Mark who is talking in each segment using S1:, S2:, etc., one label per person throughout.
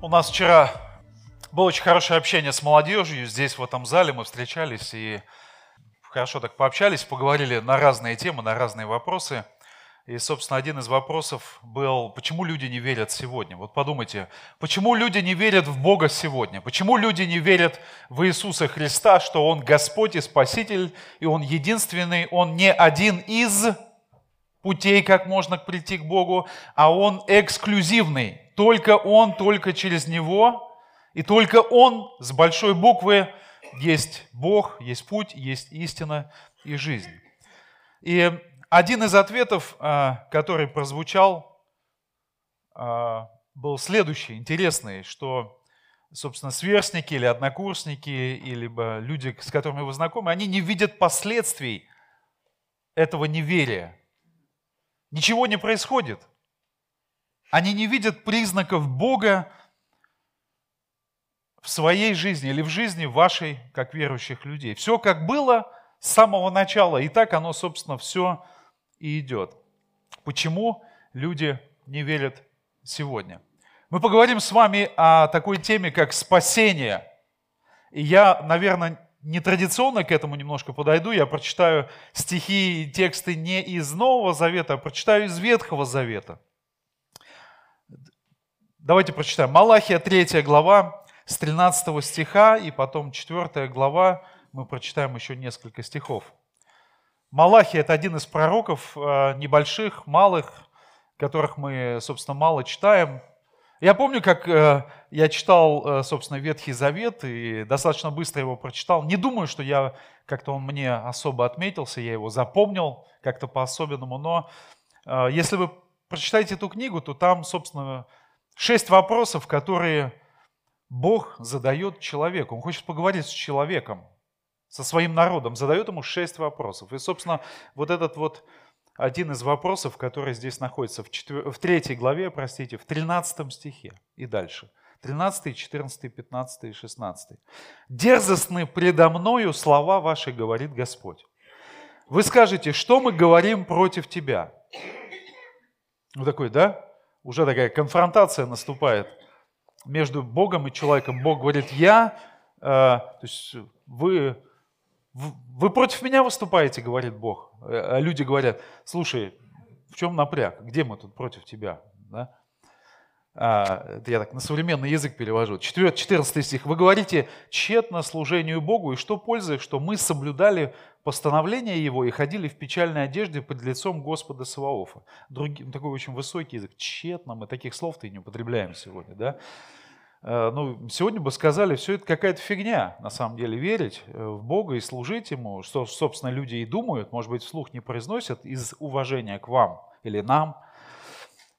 S1: У нас вчера было очень хорошее общение с молодежью. Здесь, в этом зале, мы встречались и хорошо так пообщались, поговорили на разные темы, на разные вопросы. И, собственно, один из вопросов был, почему люди не верят сегодня? Вот подумайте, почему люди не верят в Бога сегодня? Почему люди не верят в Иисуса Христа, что Он Господь и Спаситель, и Он единственный, Он не один из путей, как можно прийти к Богу, а Он эксклюзивный. Только Он, только через Него, и только Он с большой буквы есть Бог, есть путь, есть истина и жизнь. И один из ответов, а, который прозвучал, а, был следующий, интересный, что, собственно, сверстники или однокурсники, или люди, с которыми вы знакомы, они не видят последствий этого неверия. Ничего не происходит. Они не видят признаков Бога в своей жизни или в жизни вашей, как верующих людей. Все как было с самого начала, и так оно, собственно, все и идет. Почему люди не верят сегодня? Мы поговорим с вами о такой теме, как спасение. И я, наверное, нетрадиционно к этому немножко подойду. Я прочитаю стихи и тексты не из Нового Завета, а прочитаю из Ветхого Завета. Давайте прочитаем. Малахия 3 глава с 13 стиха и потом 4 глава. Мы прочитаем еще несколько стихов. Малахия – это один из пророков э, небольших, малых, которых мы, собственно, мало читаем. Я помню, как э, я читал, э, собственно, Ветхий Завет и достаточно быстро его прочитал. Не думаю, что я как-то он мне особо отметился, я его запомнил как-то по-особенному, но если вы прочитаете эту книгу, то там, собственно, шесть вопросов, которые Бог задает человеку. Он хочет поговорить с человеком со своим народом, задает ему шесть вопросов. И, собственно, вот этот вот один из вопросов, который здесь находится в, четвер... в третьей главе, простите, в 13 стихе и дальше. 13, 14, 15 и 16. «Дерзостны предо мною слова ваши, говорит Господь. Вы скажете, что мы говорим против тебя?» Вот такой, да? Уже такая конфронтация наступает между Богом и человеком. Бог говорит, я, э, то есть вы вы против меня выступаете, говорит Бог. А люди говорят, слушай, в чем напряг? Где мы тут против тебя? Да? А, это я так на современный язык перевожу. 14 стих. Вы говорите тщетно служению Богу, и что пользы, что мы соблюдали постановления Его и ходили в печальной одежде под лицом Господа Саваофа. Другим, такой очень высокий язык. Тщетно, мы таких слов-то и не употребляем сегодня. Да? Э, ну, сегодня бы сказали, все это какая-то фигня, на самом деле, верить э, в Бога и служить Ему, что, собственно, люди и думают, может быть, вслух не произносят из уважения к вам или нам.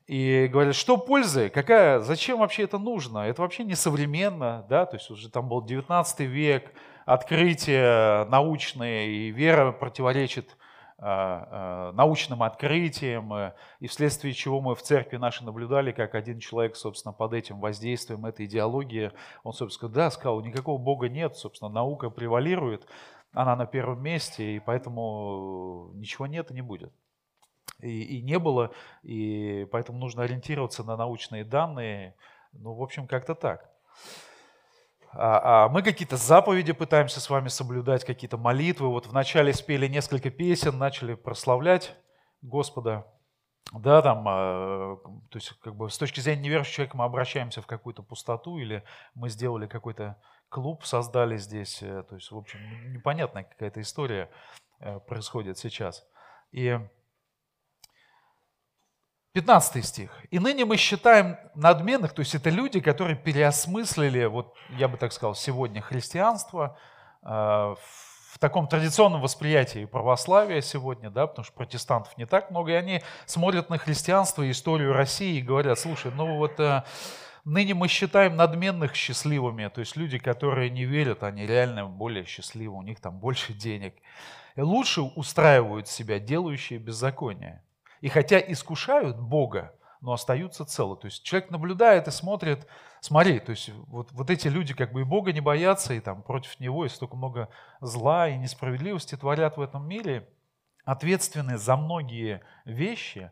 S1: И говорят, что пользы, какая, зачем вообще это нужно? Это вообще не современно, да, то есть уже там был 19 век, открытия научные, и вера противоречит а, а, научным открытием, э, и вследствие чего мы в церкви нашей наблюдали, как один человек, собственно, под этим воздействием этой идеологии, он, собственно, да, сказал, никакого Бога нет, собственно, наука превалирует, она на первом месте, и поэтому ничего нет и не будет. И, и не было, и поэтому нужно ориентироваться на научные данные, ну, в общем, как-то так. А, а мы какие-то заповеди пытаемся с вами соблюдать, какие-то молитвы. Вот вначале спели несколько песен, начали прославлять Господа. Да, там, а, то есть, как бы с точки зрения неверующего человека мы обращаемся в какую-то пустоту, или мы сделали какой-то клуб, создали здесь. Э, то есть, в общем, непонятная какая-то история э, происходит сейчас. И 15 стих. «И ныне мы считаем надменных, то есть это люди, которые переосмыслили, вот я бы так сказал, сегодня христианство э, в таком традиционном восприятии православия сегодня, да, потому что протестантов не так много, и они смотрят на христианство и историю России и говорят, слушай, ну вот э, ныне мы считаем надменных счастливыми, то есть люди, которые не верят, они реально более счастливы, у них там больше денег. И лучше устраивают себя делающие беззаконие. И хотя искушают Бога, но остаются целы. То есть человек наблюдает и смотрит, смотри, то есть вот, вот эти люди как бы и Бога не боятся, и там против Него и столько много зла и несправедливости творят в этом мире, ответственны за многие вещи,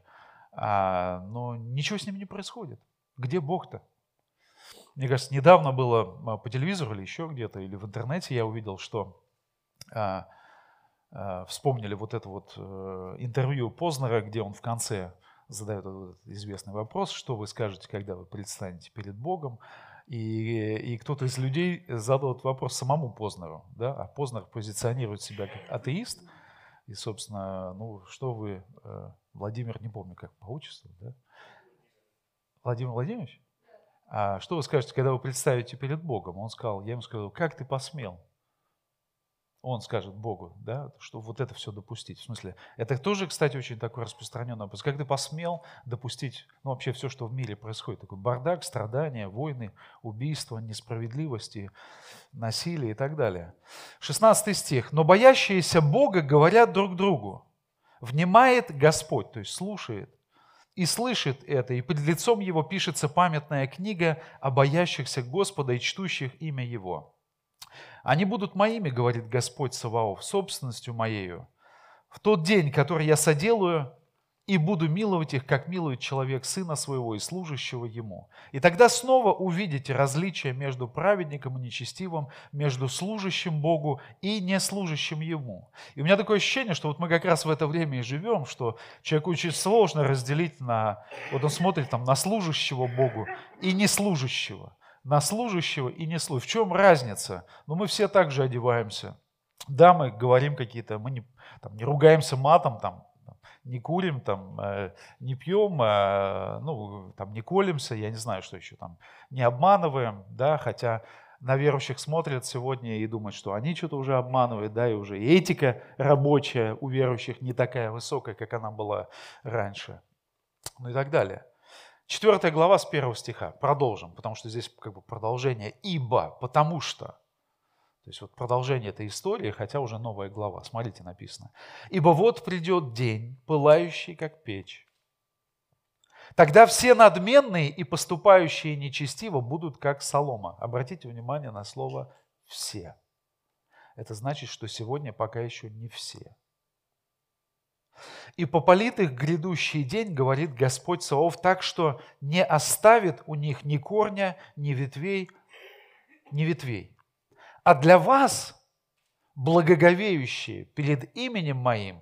S1: а, но ничего с ними не происходит. Где Бог-то? мне кажется, недавно было а, по телевизору или еще где-то, или в интернете я увидел, что а, вспомнили вот это вот а, интервью Познера, где он в конце задает этот известный вопрос, что вы скажете, когда вы предстанете перед Богом. И, и кто-то из людей задал этот вопрос самому Познеру, да, а Познер позиционирует себя как атеист, и, собственно, ну, что вы, э, Владимир, не помню, как по отчеству, да? Владимир Владимирович? А что вы скажете, когда вы представите перед Богом? Он сказал, я ему сказал, как ты посмел? Он скажет Богу, да, что вот это все допустить. В смысле, это тоже, кстати, очень такой распространенный вопрос. Как ты посмел допустить, ну, вообще все, что в мире происходит, такой бардак, страдания, войны, убийства, несправедливости, насилие и так далее. 16 стих. «Но боящиеся Бога говорят друг другу, внимает Господь, то есть слушает, и слышит это, и под лицом его пишется памятная книга о боящихся Господа и чтущих имя Его». Они будут моими, говорит Господь Саваоф, собственностью моею. В тот день, который я соделаю, и буду миловать их, как милует человек сына своего и служащего ему. И тогда снова увидите различие между праведником и нечестивым, между служащим Богу и неслужащим Ему. И у меня такое ощущение, что вот мы как раз в это время и живем, что человеку очень сложно разделить на... Вот он смотрит там на служащего Богу и неслужащего на служащего и не служащего. В чем разница? Ну, мы все так же одеваемся. Да, мы говорим какие-то, мы не, там, не ругаемся матом, там, не курим, там, э, не пьем, э, ну, там, не колемся, я не знаю, что еще там, не обманываем, да, хотя на верующих смотрят сегодня и думают, что они что-то уже обманывают, да, и уже этика рабочая у верующих не такая высокая, как она была раньше, ну и так далее. Четвертая глава с первого стиха. Продолжим, потому что здесь как бы продолжение. Ибо, потому что. То есть вот продолжение этой истории, хотя уже новая глава. Смотрите, написано. Ибо вот придет день, пылающий, как печь. Тогда все надменные и поступающие нечестиво будут как солома. Обратите внимание на слово «все». Это значит, что сегодня пока еще не все. И попалит их грядущий день, говорит Господь Савов, так что не оставит у них ни корня, ни ветвей, ни ветвей. А для вас, благоговеющие перед именем моим,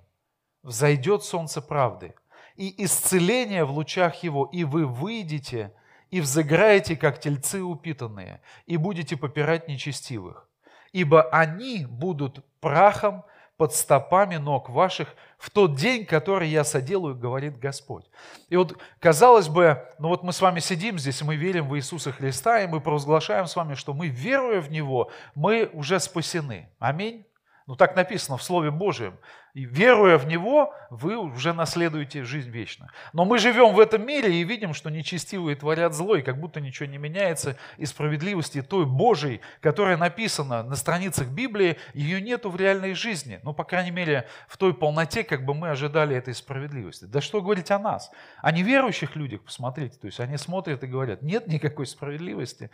S1: взойдет солнце правды, и исцеление в лучах его, и вы выйдете, и взыграете, как тельцы упитанные, и будете попирать нечестивых. Ибо они будут прахом под стопами ног ваших в тот день, который я соделаю, говорит Господь. И вот, казалось бы, ну вот мы с вами сидим здесь, мы верим в Иисуса Христа, и мы провозглашаем с вами, что мы, веруя в Него, мы уже спасены. Аминь. Ну так написано в Слове Божьем. И веруя в Него, вы уже наследуете жизнь вечную. Но мы живем в этом мире и видим, что нечестивые творят зло, и как будто ничего не меняется, и справедливости той Божией, которая написана на страницах Библии, ее нету в реальной жизни. Ну, по крайней мере, в той полноте, как бы мы ожидали этой справедливости. Да что говорить о нас? О неверующих людях, посмотрите. То есть они смотрят и говорят, нет никакой справедливости.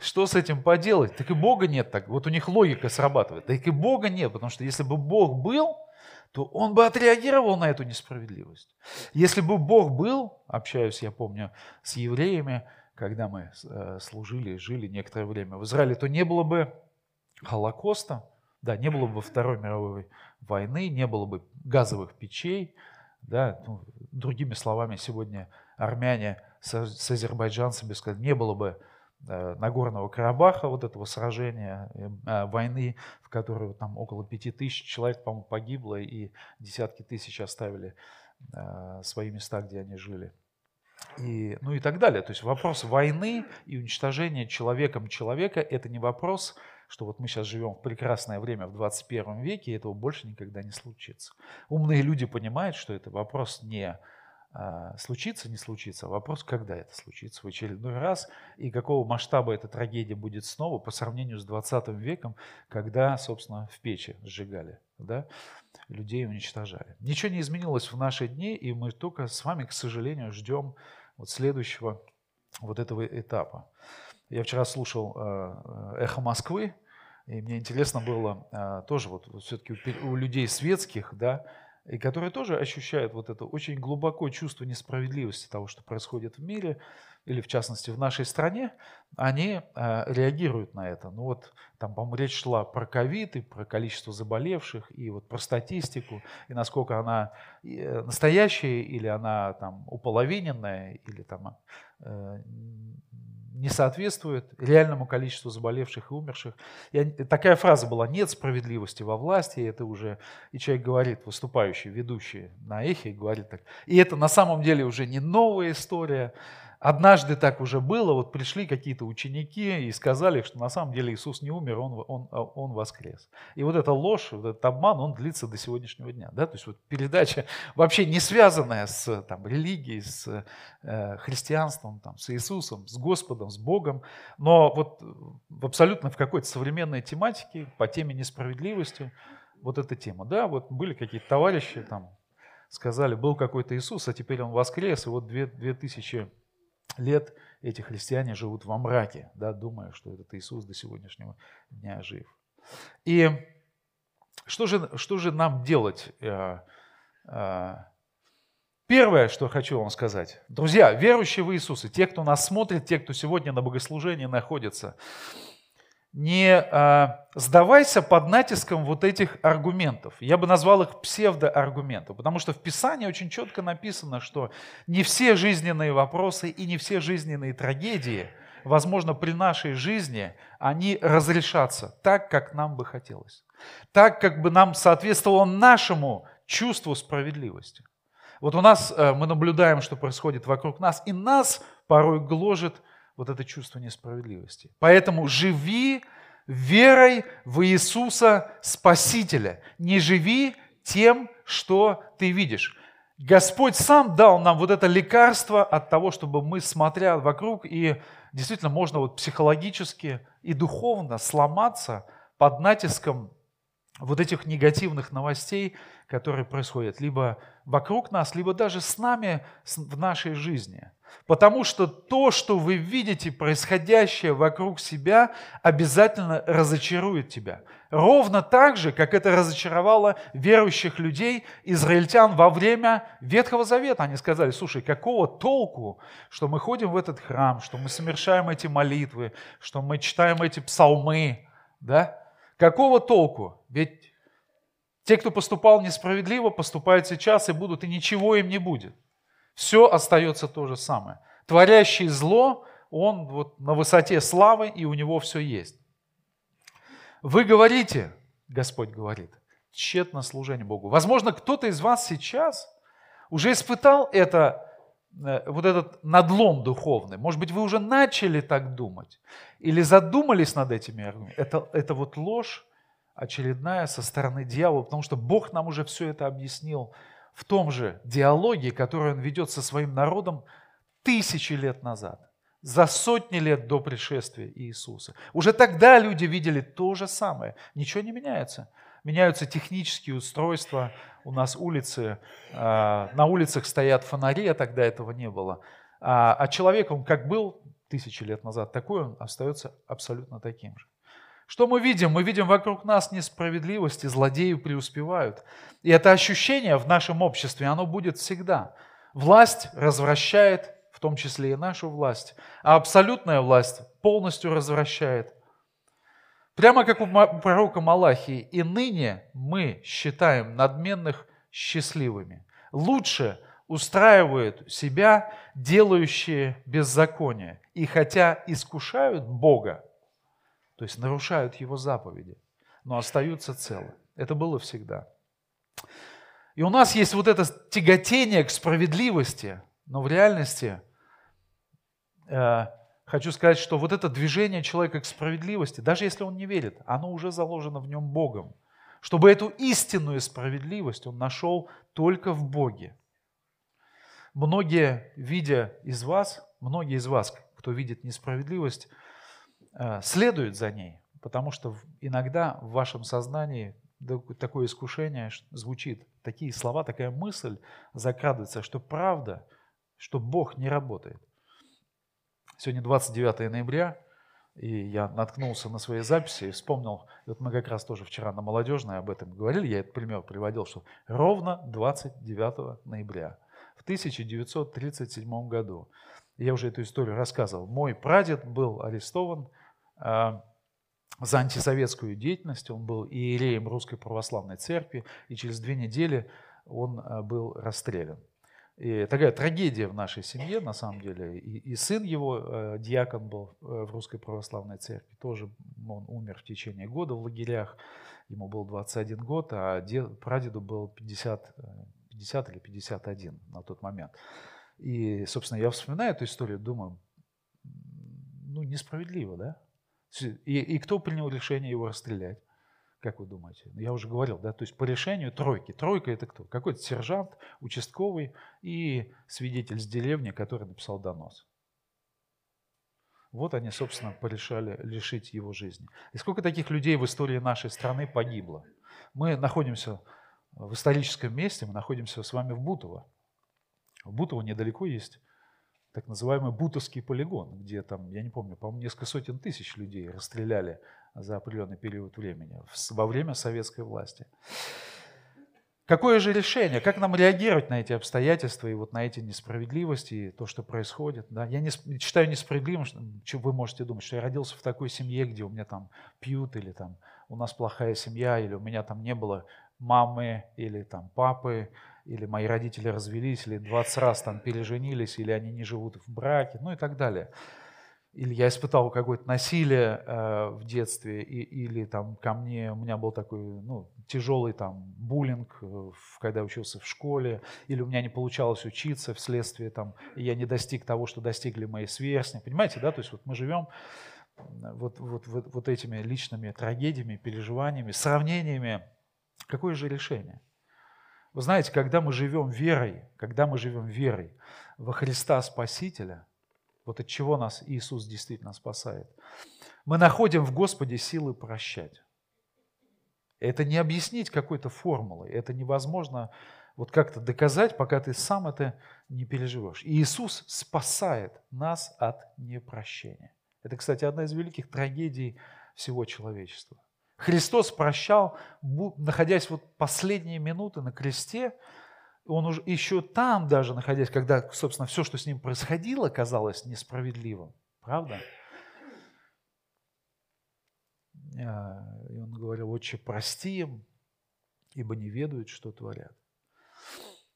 S1: Что с этим поделать? Так и Бога нет. Так. Вот у них логика срабатывает. Так и Бога нет, потому что если бы Бог был, то он бы отреагировал на эту несправедливость. Если бы Бог был, общаюсь, я помню, с евреями, когда мы э, служили, жили некоторое время в Израиле, то не было бы Холокоста, да, не было бы Второй мировой войны, не было бы газовых печей, да, ну, другими словами, сегодня армяне с, азербайджанцами, не было бы Нагорного Карабаха, вот этого сражения, э, а, войны, в которой там около пяти тысяч человек, по-моему, погибло, и десятки тысяч оставили э, свои места, где они жили. И, ну и так далее. То есть вопрос войны и уничтожения человеком человека – это не вопрос, что вот мы сейчас живем в прекрасное время в 21 веке, и этого больше никогда не случится. Умные люди понимают, что это вопрос не случится, не случится. Вопрос, когда это случится в очередной раз и какого масштаба эта трагедия будет снова по сравнению с 20 веком, когда, собственно, в печи сжигали, да, людей уничтожали. Ничего не изменилось в наши дни, и мы только с вами, к сожалению, ждем вот следующего вот этого этапа. Я вчера слушал а, «Эхо Москвы», и мне интересно было а, тоже вот все-таки у людей светских, да, и которые тоже ощущают вот это очень глубокое чувство несправедливости того, что происходит в мире, или в частности в нашей стране, они э, реагируют на это. Ну вот там, по-моему, речь шла про ковид и про количество заболевших, и вот про статистику, и насколько она э, настоящая, или она там уполовиненная, или там э, не соответствует реальному количеству заболевших и умерших. И такая фраза была «нет справедливости во власти», и это уже, и человек говорит, выступающий, ведущий на эхе, говорит так. И это на самом деле уже не новая история, Однажды так уже было, вот пришли какие-то ученики и сказали, что на самом деле Иисус не умер, Он, он, он воскрес. И вот эта ложь, вот этот обман, он длится до сегодняшнего дня. Да? То есть вот передача вообще не связанная с там, религией, с э, христианством, там, с Иисусом, с Господом, с Богом, но вот абсолютно в какой-то современной тематике, по теме несправедливости, вот эта тема. Да, вот были какие-то товарищи, там, сказали, был какой-то Иисус, а теперь он воскрес, и вот две, две тысячи лет эти христиане живут во мраке, да, думая, что этот Иисус до сегодняшнего дня жив. И что же, что же нам делать? Э, э, первое, что хочу вам сказать. Друзья, верующие в Иисуса, те, кто нас смотрит, те, кто сегодня на богослужении находится, не э, сдавайся под натиском вот этих аргументов. Я бы назвал их псевдоаргументов, потому что в Писании очень четко написано, что не все жизненные вопросы и не все жизненные трагедии, возможно, при нашей жизни, они разрешатся так, как нам бы хотелось. Так, как бы нам соответствовало нашему чувству справедливости. Вот у нас э, мы наблюдаем, что происходит вокруг нас, и нас порой гложет вот это чувство несправедливости. Поэтому живи верой в Иисуса Спасителя. Не живи тем, что ты видишь. Господь сам дал нам вот это лекарство от того, чтобы мы, смотря вокруг, и действительно можно вот психологически и духовно сломаться под натиском вот этих негативных новостей, которые происходят либо вокруг нас, либо даже с нами в нашей жизни. Потому что то, что вы видите, происходящее вокруг себя, обязательно разочарует тебя. Ровно так же, как это разочаровало верующих людей, израильтян во время Ветхого Завета. Они сказали, слушай, какого толку, что мы ходим в этот храм, что мы совершаем эти молитвы, что мы читаем эти псалмы, да? Какого толку? Ведь те, кто поступал несправедливо, поступают сейчас и будут, и ничего им не будет все остается то же самое. Творящий зло, он вот на высоте славы, и у него все есть. Вы говорите, Господь говорит, тщетно служение Богу. Возможно, кто-то из вас сейчас уже испытал это, вот этот надлом духовный. Может быть, вы уже начали так думать или задумались над этими аргументами. Это, это вот ложь очередная со стороны дьявола, потому что Бог нам уже все это объяснил в том же диалоге, который он ведет со своим народом тысячи лет назад, за сотни лет до пришествия Иисуса. Уже тогда люди видели то же самое. Ничего не меняется. Меняются технические устройства. У нас улицы, а, на улицах стоят фонари, а тогда этого не было. А, а человек, он как был тысячи лет назад, такой он остается абсолютно таким же. Что мы видим? Мы видим вокруг нас несправедливости, злодеи преуспевают. И это ощущение в нашем обществе, оно будет всегда. Власть развращает, в том числе и нашу власть, а абсолютная власть полностью развращает. Прямо как у пророка Малахии, и ныне мы считаем надменных счастливыми. Лучше устраивают себя делающие беззаконие. И хотя искушают Бога, то есть нарушают его заповеди, но остаются целы. Это было всегда. И у нас есть вот это тяготение к справедливости, но в реальности э, хочу сказать, что вот это движение человека к справедливости, даже если он не верит, оно уже заложено в нем Богом. Чтобы эту истинную справедливость он нашел только в Боге. Многие, видя из вас, многие из вас, кто видит несправедливость, Э, следует за ней, потому что иногда в вашем сознании такое искушение звучит, такие слова, такая мысль закрадывается, что правда, что Бог не работает. Сегодня 29 ноября, И я наткнулся на свои записи и вспомнил, вот мы как раз тоже вчера на молодежной об этом говорили, я этот пример приводил, что ровно 29 ноября в 1937 году, я уже эту историю рассказывал, мой прадед был арестован э, за антисоветскую деятельность, он был иереем Русской Православной Церкви, и через две недели он э, был расстрелян. И такая трагедия в нашей семье, на самом деле. И, и сын его, э, диакон был э, в Русской Православной Церкви, тоже он умер в течение года в лагерях. Ему был 21 год, а дед, прадеду был 50, 50 э, или 51 на тот момент. И, собственно, я вспоминаю эту историю, думаю, ну, несправедливо, да? И, и кто принял решение его расстрелять? Как вы думаете? Я уже говорил, да, то есть по решению тройки. Тройка это кто? Какой-то сержант, участковый и свидетель с деревни, который написал донос. Вот они, собственно, порешали лишить его жизни. И сколько таких людей в истории нашей страны погибло? Мы находимся в историческом месте, мы находимся с вами в Бутово. В Бутово недалеко есть так называемый Бутовский полигон, где там, я не помню, по-моему, несколько сотен тысяч людей расстреляли за определенный период времени во время советской власти. Какое же решение? Как нам реагировать на эти обстоятельства и вот на эти несправедливости, и то, что происходит? Да? Я не, считаю несправедливым, что вы можете думать, что я родился в такой семье, где у меня там пьют, или там у нас плохая семья, или у меня там не было мамы, или там папы, или мои родители развелись, или 20 раз там переженились, или они не живут в браке, ну и так далее или я испытал какое-то насилие э, в детстве, и, или там ко мне, у меня был такой ну, тяжелый там буллинг, э, когда я учился в школе, или у меня не получалось учиться вследствие там, я не достиг того, что достигли мои сверстники. Понимаете, да, то есть вот мы живем вот, вот, вот, вот этими личными трагедиями, переживаниями, сравнениями. Какое же решение? Вы знаете, когда мы живем верой, когда мы живем верой во Христа Спасителя – вот от чего нас Иисус действительно спасает. Мы находим в Господе силы прощать. Это не объяснить какой-то формулой, это невозможно вот как-то доказать, пока ты сам это не переживешь. И Иисус спасает нас от непрощения. Это, кстати, одна из великих трагедий всего человечества. Христос прощал, находясь вот последние минуты на кресте, он уже еще там даже находясь, когда, собственно, все, что с ним происходило, казалось несправедливым. Правда? А, и он говорил, отче, прости им, ибо не ведают, что творят.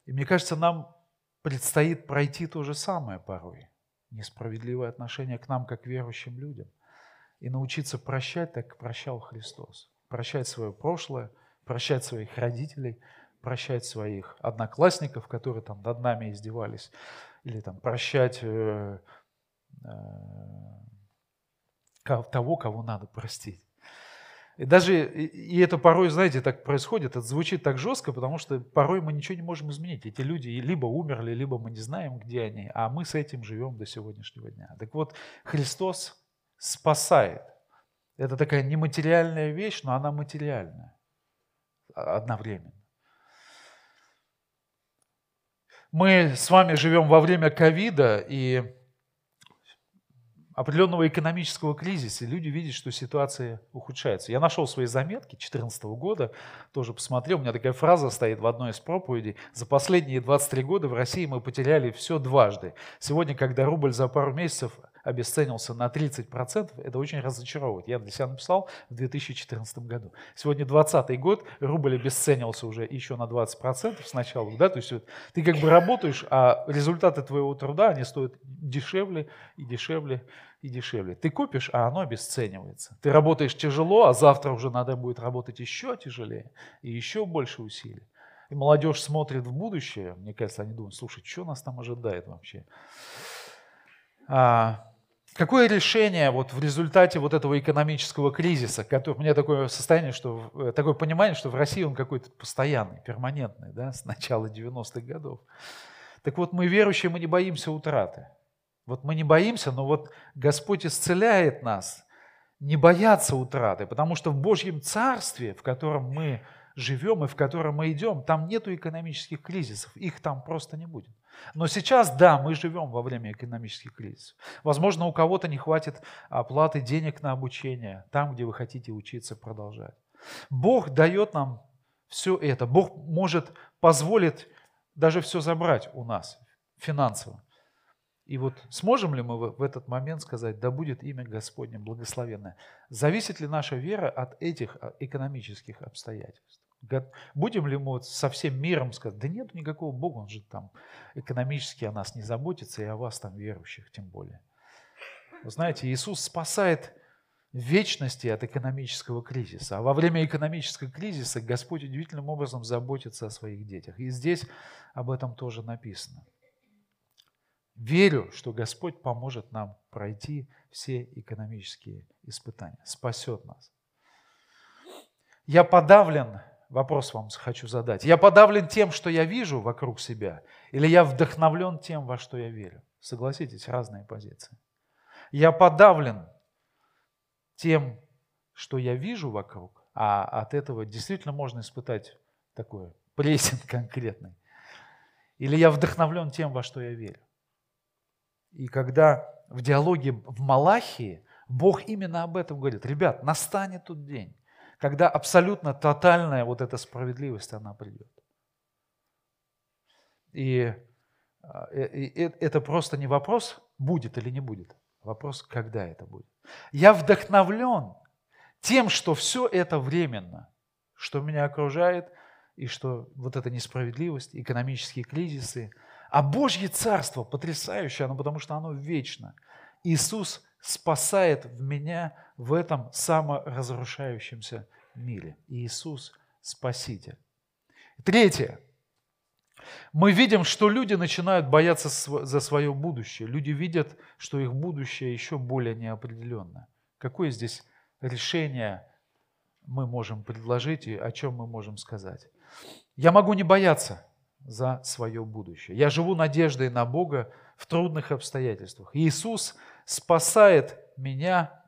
S1: И мне кажется, нам предстоит пройти то же самое порой. Несправедливое отношение к нам, как верующим людям. И научиться прощать, так прощал Христос. Прощать свое прошлое, прощать своих родителей – прощать своих одноклассников, которые там над нами издевались, или там прощать э, э, того, кого надо простить. И даже, и это порой, знаете, так происходит, это звучит так жестко, потому что порой мы ничего не можем изменить. Эти люди либо умерли, либо мы не знаем, где они, а мы с этим живем до сегодняшнего дня. Так вот, Христос спасает. Это такая нематериальная вещь, но она материальная одновременно. Мы с вами живем во время ковида и определенного экономического кризиса. Люди видят, что ситуация ухудшается. Я нашел свои заметки 2014 года, тоже посмотрел. У меня такая фраза стоит в одной из проповедей. За последние 23 года в России мы потеряли все дважды. Сегодня, когда рубль за пару месяцев обесценился на 30%, это очень разочаровывает. Я для себя написал в 2014 году. Сегодня 2020 год, рубль обесценился уже еще на 20% сначала, да, то есть ты как бы работаешь, а результаты твоего труда, они стоят дешевле и дешевле и дешевле. Ты купишь, а оно обесценивается. Ты работаешь тяжело, а завтра уже надо будет работать еще тяжелее и еще больше усилий. И молодежь смотрит в будущее, мне кажется, они думают, слушай, что нас там ожидает вообще? А, Какое решение вот в результате вот этого экономического кризиса, который, у меня такое состояние, что, э, такое понимание, что в России он какой-то постоянный, перманентный, да, с начала 90-х годов. Так вот, мы верующие, мы не боимся утраты. Вот мы не боимся, но вот Господь исцеляет нас не бояться утраты, потому что в Божьем Царстве, в котором мы живем и в котором мы идем, там нету экономических кризисов, их там просто не будет. Но сейчас, да, мы живем во время экономических кризисов. Возможно, у кого-то не хватит оплаты денег на обучение, там, где вы хотите учиться продолжать. Бог дает нам все это. Бог может позволить даже все забрать у нас финансово. И вот сможем ли мы в этот момент сказать, да будет имя Господне благословенное? Зависит ли наша вера от этих а, экономических обстоятельств? Будем ли мы вот со всем миром сказать, да нет никакого Бога, он же там экономически о нас не заботится, и о вас там верующих тем более. Вы знаете, Иисус спасает вечности от экономического кризиса. А во время экономического кризиса Господь удивительным образом заботится о своих детях. И здесь об этом тоже написано. Верю, что Господь поможет нам пройти все экономические испытания, спасет нас. Я подавлен, вопрос вам хочу задать, я подавлен тем, что я вижу вокруг себя, или я вдохновлен тем, во что я верю? Согласитесь, разные позиции. Я подавлен тем, что я вижу вокруг, а от этого действительно можно испытать такой прессинг конкретный. Или я вдохновлен тем, во что я верю. И когда в диалоге в Малахии Бог именно об этом говорит. Ребят, настанет тот день, когда абсолютно тотальная вот эта справедливость, она придет. И, а, и, и это просто не вопрос, будет или не будет. Вопрос, когда это будет. Я вдохновлен тем, что все это временно, что меня окружает, и что вот эта несправедливость, экономические кризисы. А Божье Царство потрясающее, оно потому что оно вечно. Иисус спасает в меня в этом саморазрушающемся мире. Иисус – Спаситель. Третье. Мы видим, что люди начинают бояться за свое будущее. Люди видят, что их будущее еще более неопределенно. Какое здесь решение мы можем предложить и о чем мы можем сказать? Я могу не бояться за свое будущее. Я живу надеждой на Бога в трудных обстоятельствах. Иисус спасает меня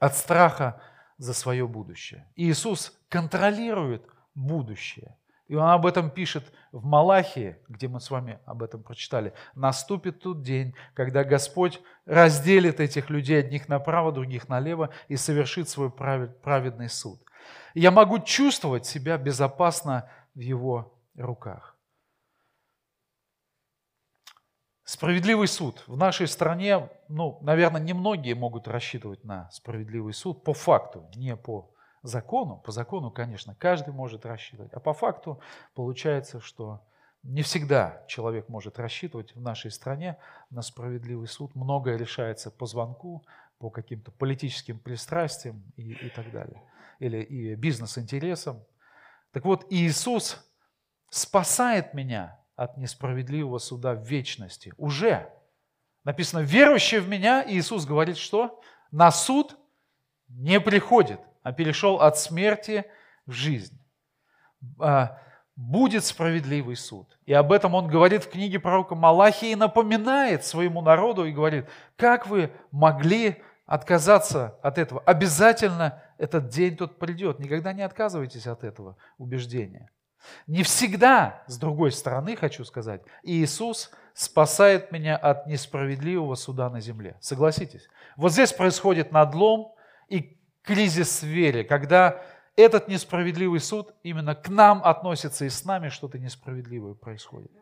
S1: от страха за свое будущее. Иисус контролирует будущее. И он об этом пишет в Малахии, где мы с вами об этом прочитали. Наступит тот день, когда Господь разделит этих людей одних направо, других налево и совершит свой праведный суд. я могу чувствовать себя безопасно в Его руках. Справедливый суд. В нашей стране, ну, наверное, немногие могут рассчитывать на справедливый суд по факту, не по закону, по закону, конечно, каждый может рассчитывать, а по факту получается, что не всегда человек может рассчитывать в нашей стране на справедливый суд. Многое решается по звонку, по каким-то политическим пристрастиям и, и так далее. Или и бизнес-интересам. Так вот, Иисус спасает меня от несправедливого суда в вечности. Уже. Написано, верующий в меня, Иисус говорит, что на суд не приходит а перешел от смерти в жизнь. А, будет справедливый суд. И об этом он говорит в книге пророка Малахии и напоминает своему народу и говорит, как вы могли отказаться от этого? Обязательно этот день тут придет. Никогда не отказывайтесь от этого убеждения. Не всегда, с другой стороны, хочу сказать, Иисус спасает меня от несправедливого суда на земле. Согласитесь? Вот здесь происходит надлом, и кризис в когда этот несправедливый суд именно к нам относится, и с нами что-то несправедливое происходит.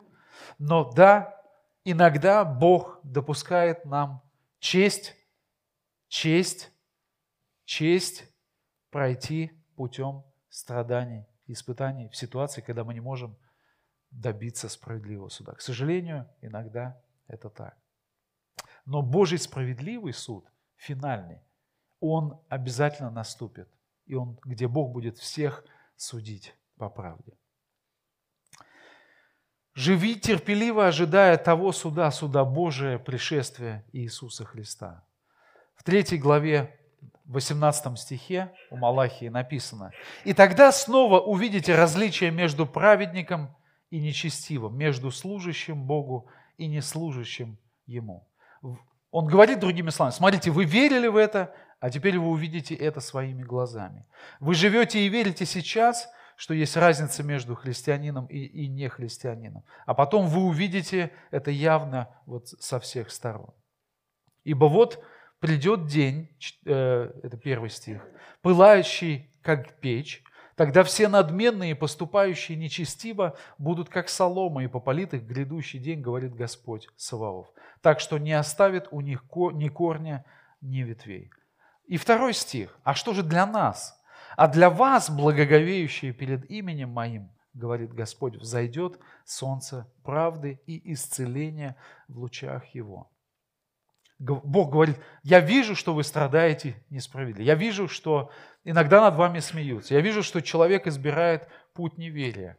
S1: Но да, иногда Бог допускает нам честь, честь, честь пройти путем страданий, испытаний в ситуации, когда мы не можем добиться справедливого суда. К сожалению, иногда это так. Но Божий справедливый суд, финальный, он обязательно наступит. И он, где Бог будет всех судить по правде. Живи терпеливо, ожидая того суда, суда Божия, пришествия Иисуса Христа. В третьей главе, 18 стихе у Малахии написано, «И тогда снова увидите различие между праведником и нечестивым, между служащим Богу и неслужащим Ему». Он говорит другими словами, смотрите, вы верили в это, а теперь вы увидите это своими глазами. Вы живете и верите сейчас, что есть разница между христианином и, и нехристианином. А потом вы увидите это явно вот со всех сторон. Ибо вот придет день, э, это первый стих, пылающий, как печь, Тогда все надменные, поступающие нечестиво, будут как солома, и попалит их грядущий день, говорит Господь Саваоф. Так что не оставит у них ни корня, ни ветвей. И второй стих. А что же для нас? А для вас, благоговеющие перед именем моим, говорит Господь, взойдет солнце правды и исцеления в лучах его. Бог говорит, я вижу, что вы страдаете несправедливо. Я вижу, что иногда над вами смеются. Я вижу, что человек избирает путь неверия.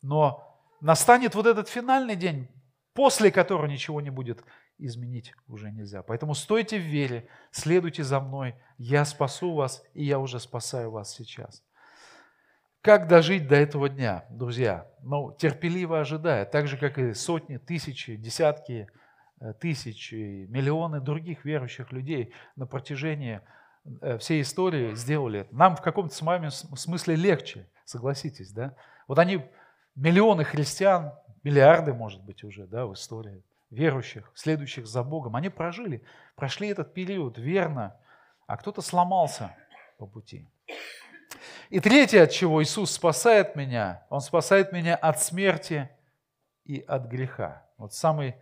S1: Но настанет вот этот финальный день, после которого ничего не будет изменить уже нельзя. Поэтому стойте в вере, следуйте за мной, я спасу вас, и я уже спасаю вас сейчас. Как дожить до этого дня, друзья? Ну, терпеливо ожидая, так же, как и сотни, тысячи, десятки тысячи, миллионы других верующих людей на протяжении э, всей истории сделали это. Нам в каком-то смысле легче, согласитесь, да? Вот они, миллионы христиан, миллиарды, может быть, уже, да, в истории, верующих, следующих за Богом, они прожили, прошли этот период верно, а кто-то сломался по пути. И третье, от чего Иисус спасает меня, Он спасает меня от смерти и от греха. Вот самый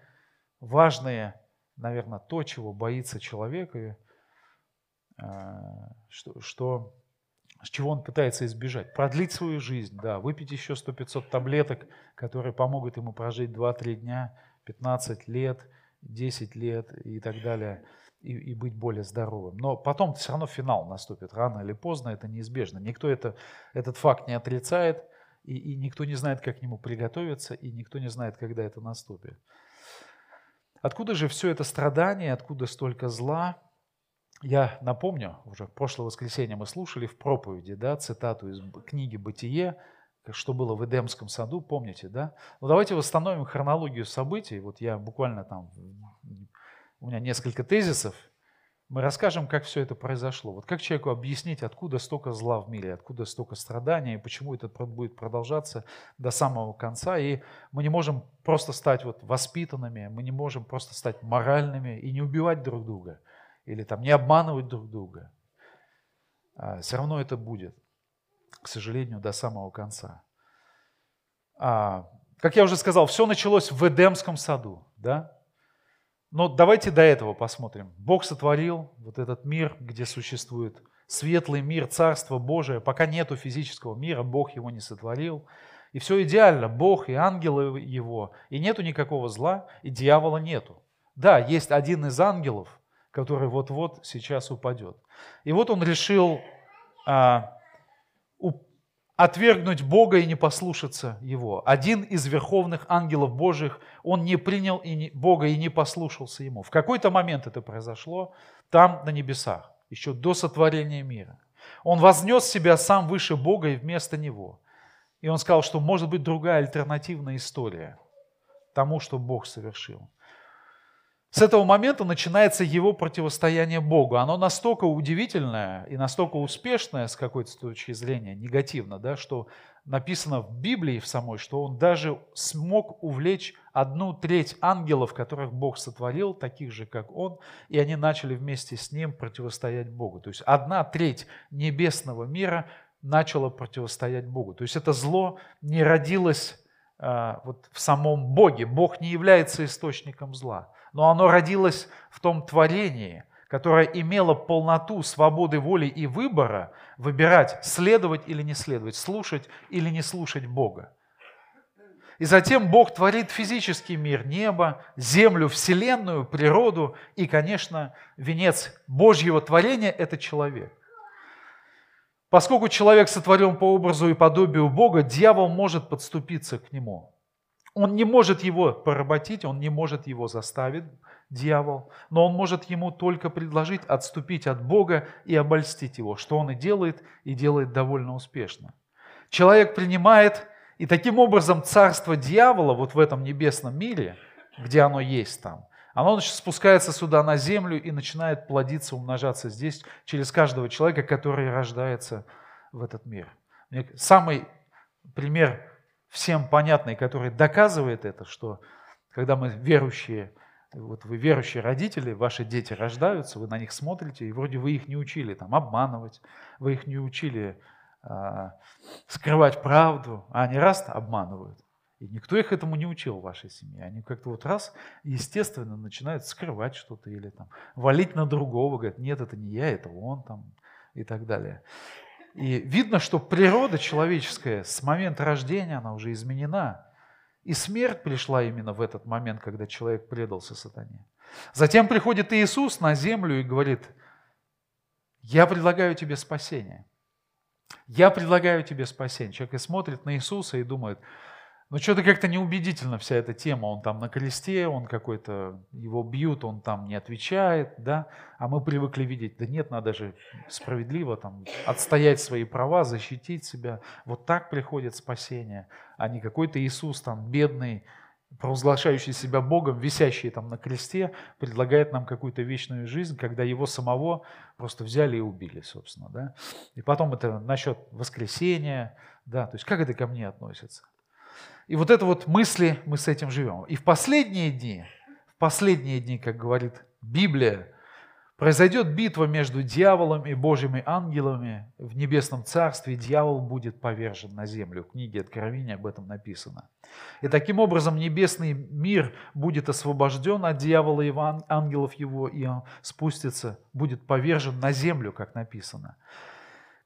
S1: важное, наверное, то, чего боится человек, и, э, что, что, чего он пытается избежать. Продлить свою жизнь, да, выпить еще 100-500 таблеток, которые помогут ему прожить 2-3 дня, 15 лет, 10 лет и так далее, и, и быть более здоровым. Но потом все равно финал наступит, рано или поздно, это неизбежно. Никто это, этот факт не отрицает, и, и никто не знает, как к нему приготовиться, и никто не знает, когда это наступит. Откуда же все это страдание, откуда столько зла? Я напомню, уже в прошлое воскресенье мы слушали в проповеди, да, цитату из книги «Бытие», что было в Эдемском саду, помните, да? Ну давайте восстановим хронологию событий. Вот я буквально там, у меня несколько тезисов, мы расскажем, как все это произошло. Вот как человеку объяснить, откуда столько зла в мире, откуда столько страдания, и почему это будет продолжаться до самого конца. И мы не можем просто стать вот воспитанными, мы не можем просто стать моральными и не убивать друг друга, или там не обманывать друг друга. А, все равно это будет, к сожалению, до самого конца. А, как я уже сказал, все началось в Эдемском саду, да? Но давайте до этого посмотрим. Бог сотворил вот этот мир, где существует светлый мир, Царство Божие. Пока нету физического мира, Бог его не сотворил. И все идеально, Бог и ангелы его, и нету никакого зла, и дьявола нету. Да, есть один из ангелов, который вот-вот сейчас упадет. И вот он решил а, отвергнуть Бога и не послушаться Его. Один из верховных ангелов Божьих, он не принял Бога и не послушался Ему. В какой-то момент это произошло там, на небесах, еще до сотворения мира. Он вознес себя сам выше Бога и вместо Него. И он сказал, что может быть другая альтернативная история тому, что Бог совершил. С этого момента начинается его противостояние Богу. Оно настолько удивительное и настолько успешное с какой-то точки зрения, негативно, да, что написано в Библии в самой, что он даже смог увлечь одну треть ангелов, которых Бог сотворил, таких же, как он, и они начали вместе с ним противостоять Богу. То есть одна треть небесного мира начала противостоять Богу. То есть это зло не родилось а, вот в самом Боге. Бог не является источником зла но оно родилось в том творении, которое имело полноту свободы воли и выбора выбирать, следовать или не следовать, слушать или не слушать Бога. И затем Бог творит физический мир, небо, землю, вселенную, природу и, конечно, венец Божьего творения – это человек. Поскольку человек сотворен по образу и подобию Бога, дьявол может подступиться к нему. Он не может его поработить, он не может его заставить, дьявол, но он может ему только предложить отступить от Бога и обольстить его, что он и делает, и делает довольно успешно. Человек принимает, и таким образом царство дьявола вот в этом небесном мире, где оно есть там, оно спускается сюда на землю и начинает плодиться, умножаться здесь через каждого человека, который рождается в этот мир. Самый пример всем понятный, который доказывает это, что когда мы верующие, вот вы верующие родители, ваши дети рождаются, вы на них смотрите, и вроде вы их не учили там, обманывать, вы их не учили а, скрывать правду, а они раз обманывают. И никто их этому не учил в вашей семье. Они как-то вот раз, естественно, начинают скрывать что-то или там валить на другого, говорят, нет, это не я, это он там и так далее. И видно, что природа человеческая с момента рождения, она уже изменена. И смерть пришла именно в этот момент, когда человек предался сатане. Затем приходит Иисус на землю и говорит, я предлагаю тебе спасение. Я предлагаю тебе спасение. Человек и смотрит на Иисуса и думает, но ну, что-то как-то неубедительно вся эта тема. Он там на кресте, он какой-то, его бьют, он там не отвечает, да. А мы привыкли видеть, да нет, надо же справедливо там отстоять свои права, защитить себя. Вот так приходит спасение, а не какой-то Иисус там бедный, провозглашающий себя Богом, висящий там на кресте, предлагает нам какую-то вечную жизнь, когда его самого просто взяли и убили, собственно, да. И потом это насчет воскресения, да, то есть как это ко мне относится? И вот это вот мысли, мы с этим живем. И в последние дни, в последние дни, как говорит Библия, произойдет битва между дьяволом и Божьими ангелами. В небесном царстве дьявол будет повержен на землю. В книге Откровения об этом написано. И таким образом небесный мир будет освобожден от дьявола и ангелов его, и он спустится, будет повержен на землю, как написано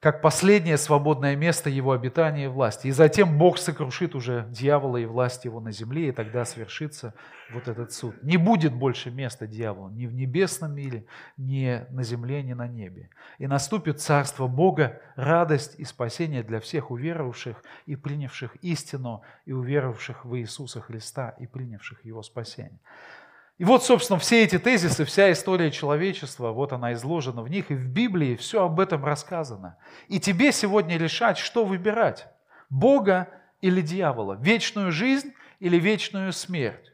S1: как последнее свободное место его обитания и власти. И затем Бог сокрушит уже дьявола и власть его на земле, и тогда свершится вот этот суд. Не будет больше места дьявола ни в небесном мире, ни на земле, ни на небе. И наступит царство Бога, радость и спасение для всех уверовавших и принявших истину, и уверовавших в Иисуса Христа, и принявших Его спасение. И вот, собственно, все эти тезисы, вся история человечества, вот она изложена в них, и в Библии все об этом рассказано. И тебе сегодня решать, что выбирать, Бога или дьявола, вечную жизнь или вечную смерть.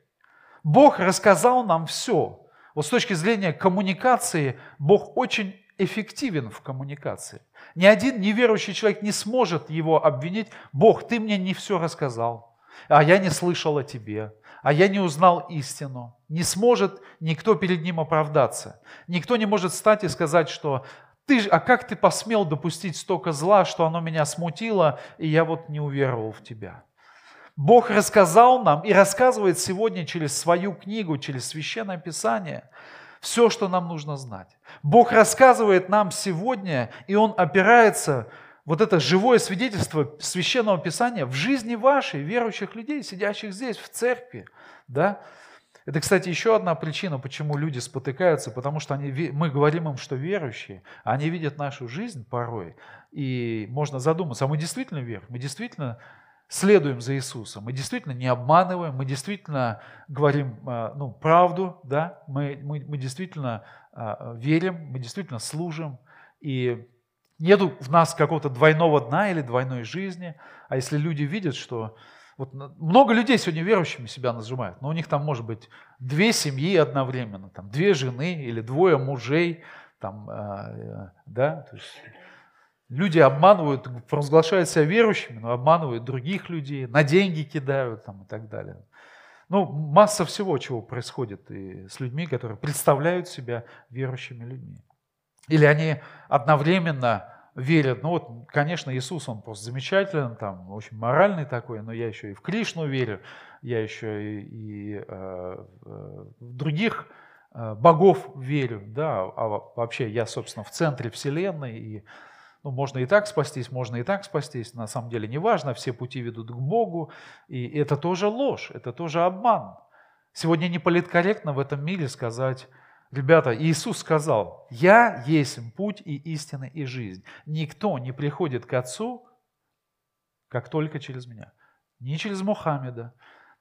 S1: Бог рассказал нам все. Вот с точки зрения коммуникации, Бог очень эффективен в коммуникации. Ни один неверующий человек не сможет его обвинить, Бог, ты мне не все рассказал, а я не слышал о тебе, а я не узнал истину. Не сможет никто перед ним оправдаться. Никто не может встать и сказать, что ты, а как ты посмел допустить столько зла, что оно меня смутило, и я вот не уверовал в тебя. Бог рассказал нам и рассказывает сегодня через свою книгу, через Священное Писание, все, что нам нужно знать. Бог рассказывает нам сегодня, и Он опирается вот это живое свидетельство Священного Писания в жизни вашей, верующих людей, сидящих здесь, в церкви. Да? Это, кстати, еще одна причина, почему люди спотыкаются, потому что они, мы говорим им, что верующие, а они видят нашу жизнь порой, и можно задуматься, а мы действительно верим, мы действительно следуем за Иисусом, мы действительно не обманываем, мы действительно говорим а, ну, правду, да? мы, мы, мы действительно а, верим, мы действительно служим, и Нету в нас какого-то двойного дна или двойной жизни. А если люди видят, что... Вот много людей сегодня верующими себя нажимают, но у них там может быть две семьи одновременно, там, две жены или двое мужей, там, э, да, то есть люди обманывают, провозглашают себя верующими, но обманывают других людей, на деньги кидают там, и так далее. Ну, масса всего, чего происходит и с людьми, которые представляют себя верующими людьми. Или они одновременно верят, ну вот, конечно, Иисус, он просто замечательный, там, очень моральный такой, но я еще и в Кришну верю, я еще и, и э, в других э, богов верю, да, а вообще я, собственно, в центре Вселенной, и ну, можно и так спастись, можно и так спастись, на самом деле не важно, все пути ведут к Богу, и это тоже ложь, это тоже обман. Сегодня не политкорректно в этом мире сказать, Ребята, Иисус сказал, «Я есть путь и истина и жизнь. Никто не приходит к Отцу, как только через меня». Ни через Мухаммеда,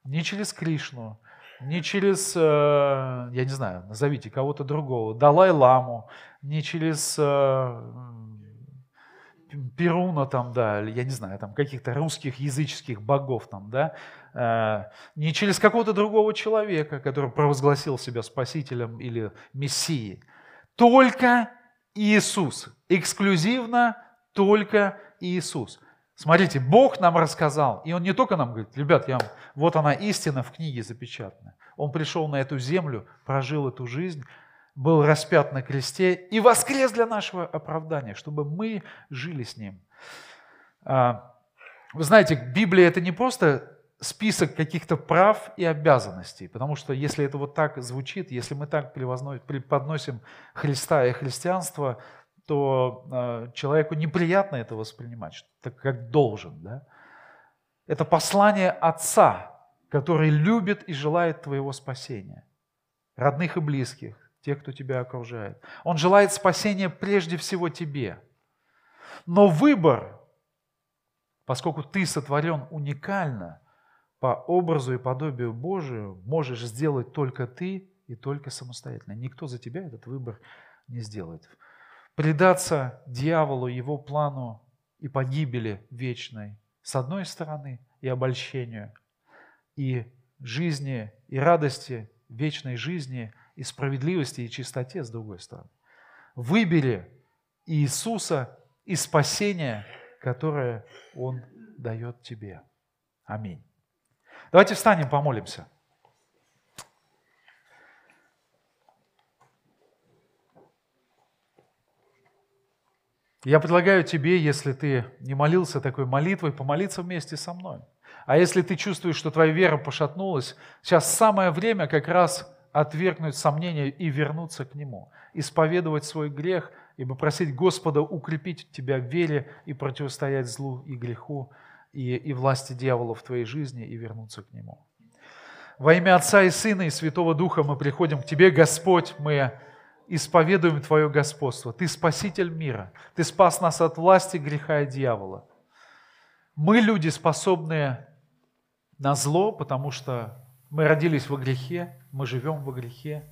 S1: ни через Кришну, ни через, э, я не знаю, назовите кого-то другого, Далай-ламу, ни через э, Перуна там, да, или я не знаю, там каких-то русских языческих богов там, да, э, не через какого-то другого человека, который провозгласил себя спасителем или мессией. Только Иисус, эксклюзивно только Иисус. Смотрите, Бог нам рассказал, и Он не только нам говорит, ребят, я, вот она истина в книге запечатана. Он пришел на эту землю, прожил эту жизнь, был распят на кресте и воскрес для нашего оправдания, чтобы мы жили с Ним. А, вы знаете, Библия это не просто список каких-то прав и обязанностей, потому что если это вот так звучит, если мы так преподносим Христа и христианство, то э, человеку неприятно это воспринимать, так как должен. Да? Это послание Отца, который любит и желает твоего спасения, родных и близких, тех, кто тебя окружает. Он желает спасения прежде всего тебе. Но выбор, поскольку ты сотворен уникально, по образу и подобию Божию, можешь сделать только ты и только самостоятельно. Никто за тебя этот выбор не сделает предаться дьяволу, его плану и погибели вечной, с одной стороны, и обольщению, и жизни, и радости, вечной жизни, и справедливости, и чистоте, с другой стороны. Выбери Иисуса и спасение, которое Он дает тебе. Аминь. Давайте встанем, помолимся. Я предлагаю тебе, если ты не молился такой молитвой, помолиться вместе со мной. А если ты чувствуешь, что твоя вера пошатнулась, сейчас самое время как раз отвергнуть сомнения и вернуться к Нему, исповедовать свой грех и попросить Господа укрепить тебя в вере и противостоять злу и греху и, и власти дьявола в твоей жизни и вернуться к Нему. Во имя Отца и Сына и Святого Духа мы приходим к Тебе, Господь, мы исповедуем Твое господство. Ты спаситель мира. Ты спас нас от власти греха и дьявола. Мы люди, способные на зло, потому что мы родились во грехе, мы живем во грехе,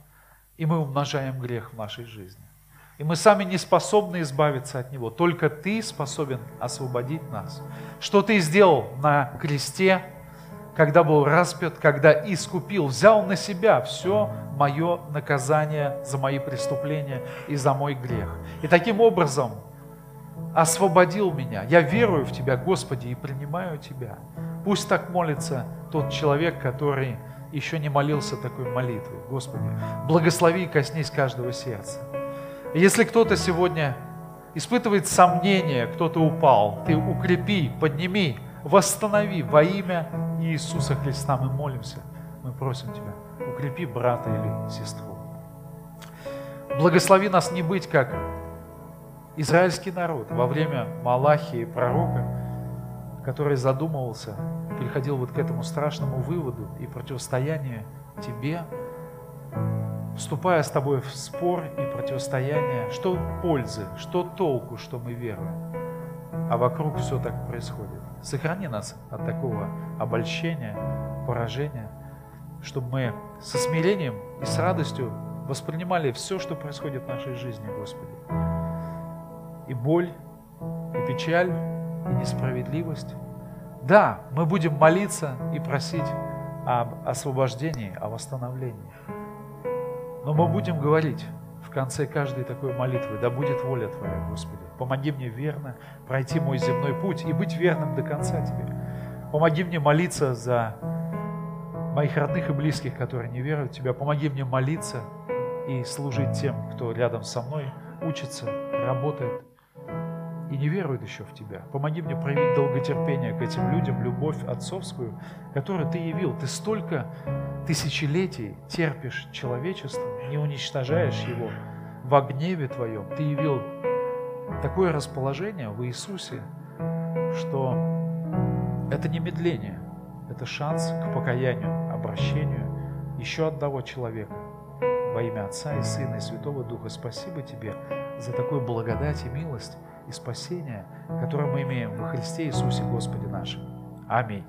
S1: и мы умножаем грех в нашей жизни. И мы сами не способны избавиться от него. Только Ты способен освободить нас. Что Ты сделал на кресте, когда был распят, когда искупил, взял на себя все мое наказание за мои преступления и за мой грех. И таким образом освободил меня. Я верую в Тебя, Господи, и принимаю Тебя. Пусть так молится тот человек, который еще не молился такой молитвой. Господи, благослови и коснись каждого сердца. Если кто-то сегодня испытывает сомнения, кто-то упал, ты укрепи, подними, восстанови во имя Иисуса Христа. Мы молимся, мы просим Тебя, укрепи брата или сестру. Благослови нас не быть как израильский народ во время Малахии пророка, который задумывался, приходил вот к этому страшному выводу и противостоянию Тебе, вступая с Тобой в спор и противостояние, что пользы, что толку, что мы веруем, а вокруг все так происходит. Сохрани нас от такого обольщения, поражения, чтобы мы со смирением и с радостью воспринимали все, что происходит в нашей жизни, Господи. И боль, и печаль, и несправедливость. Да, мы будем молиться и просить об освобождении, о восстановлении. Но мы будем говорить, конце каждой такой молитвы, да будет воля Твоя, Господи. Помоги мне верно пройти мой земной путь и быть верным до конца Тебе. Помоги мне молиться за моих родных и близких, которые не веруют в Тебя. Помоги мне молиться и служить тем, кто рядом со мной учится, работает и не верует еще в Тебя. Помоги мне проявить долготерпение к этим людям, любовь отцовскую, которую Ты явил. Ты столько тысячелетий терпишь человечество, не уничтожаешь его во гневе Твоем. Ты явил такое расположение в Иисусе, что это не медление, это шанс к покаянию, обращению еще одного человека во имя Отца и Сына и Святого Духа. Спасибо Тебе за такую благодать и милость и спасение, которое мы имеем во Христе Иисусе Господе нашем. Аминь.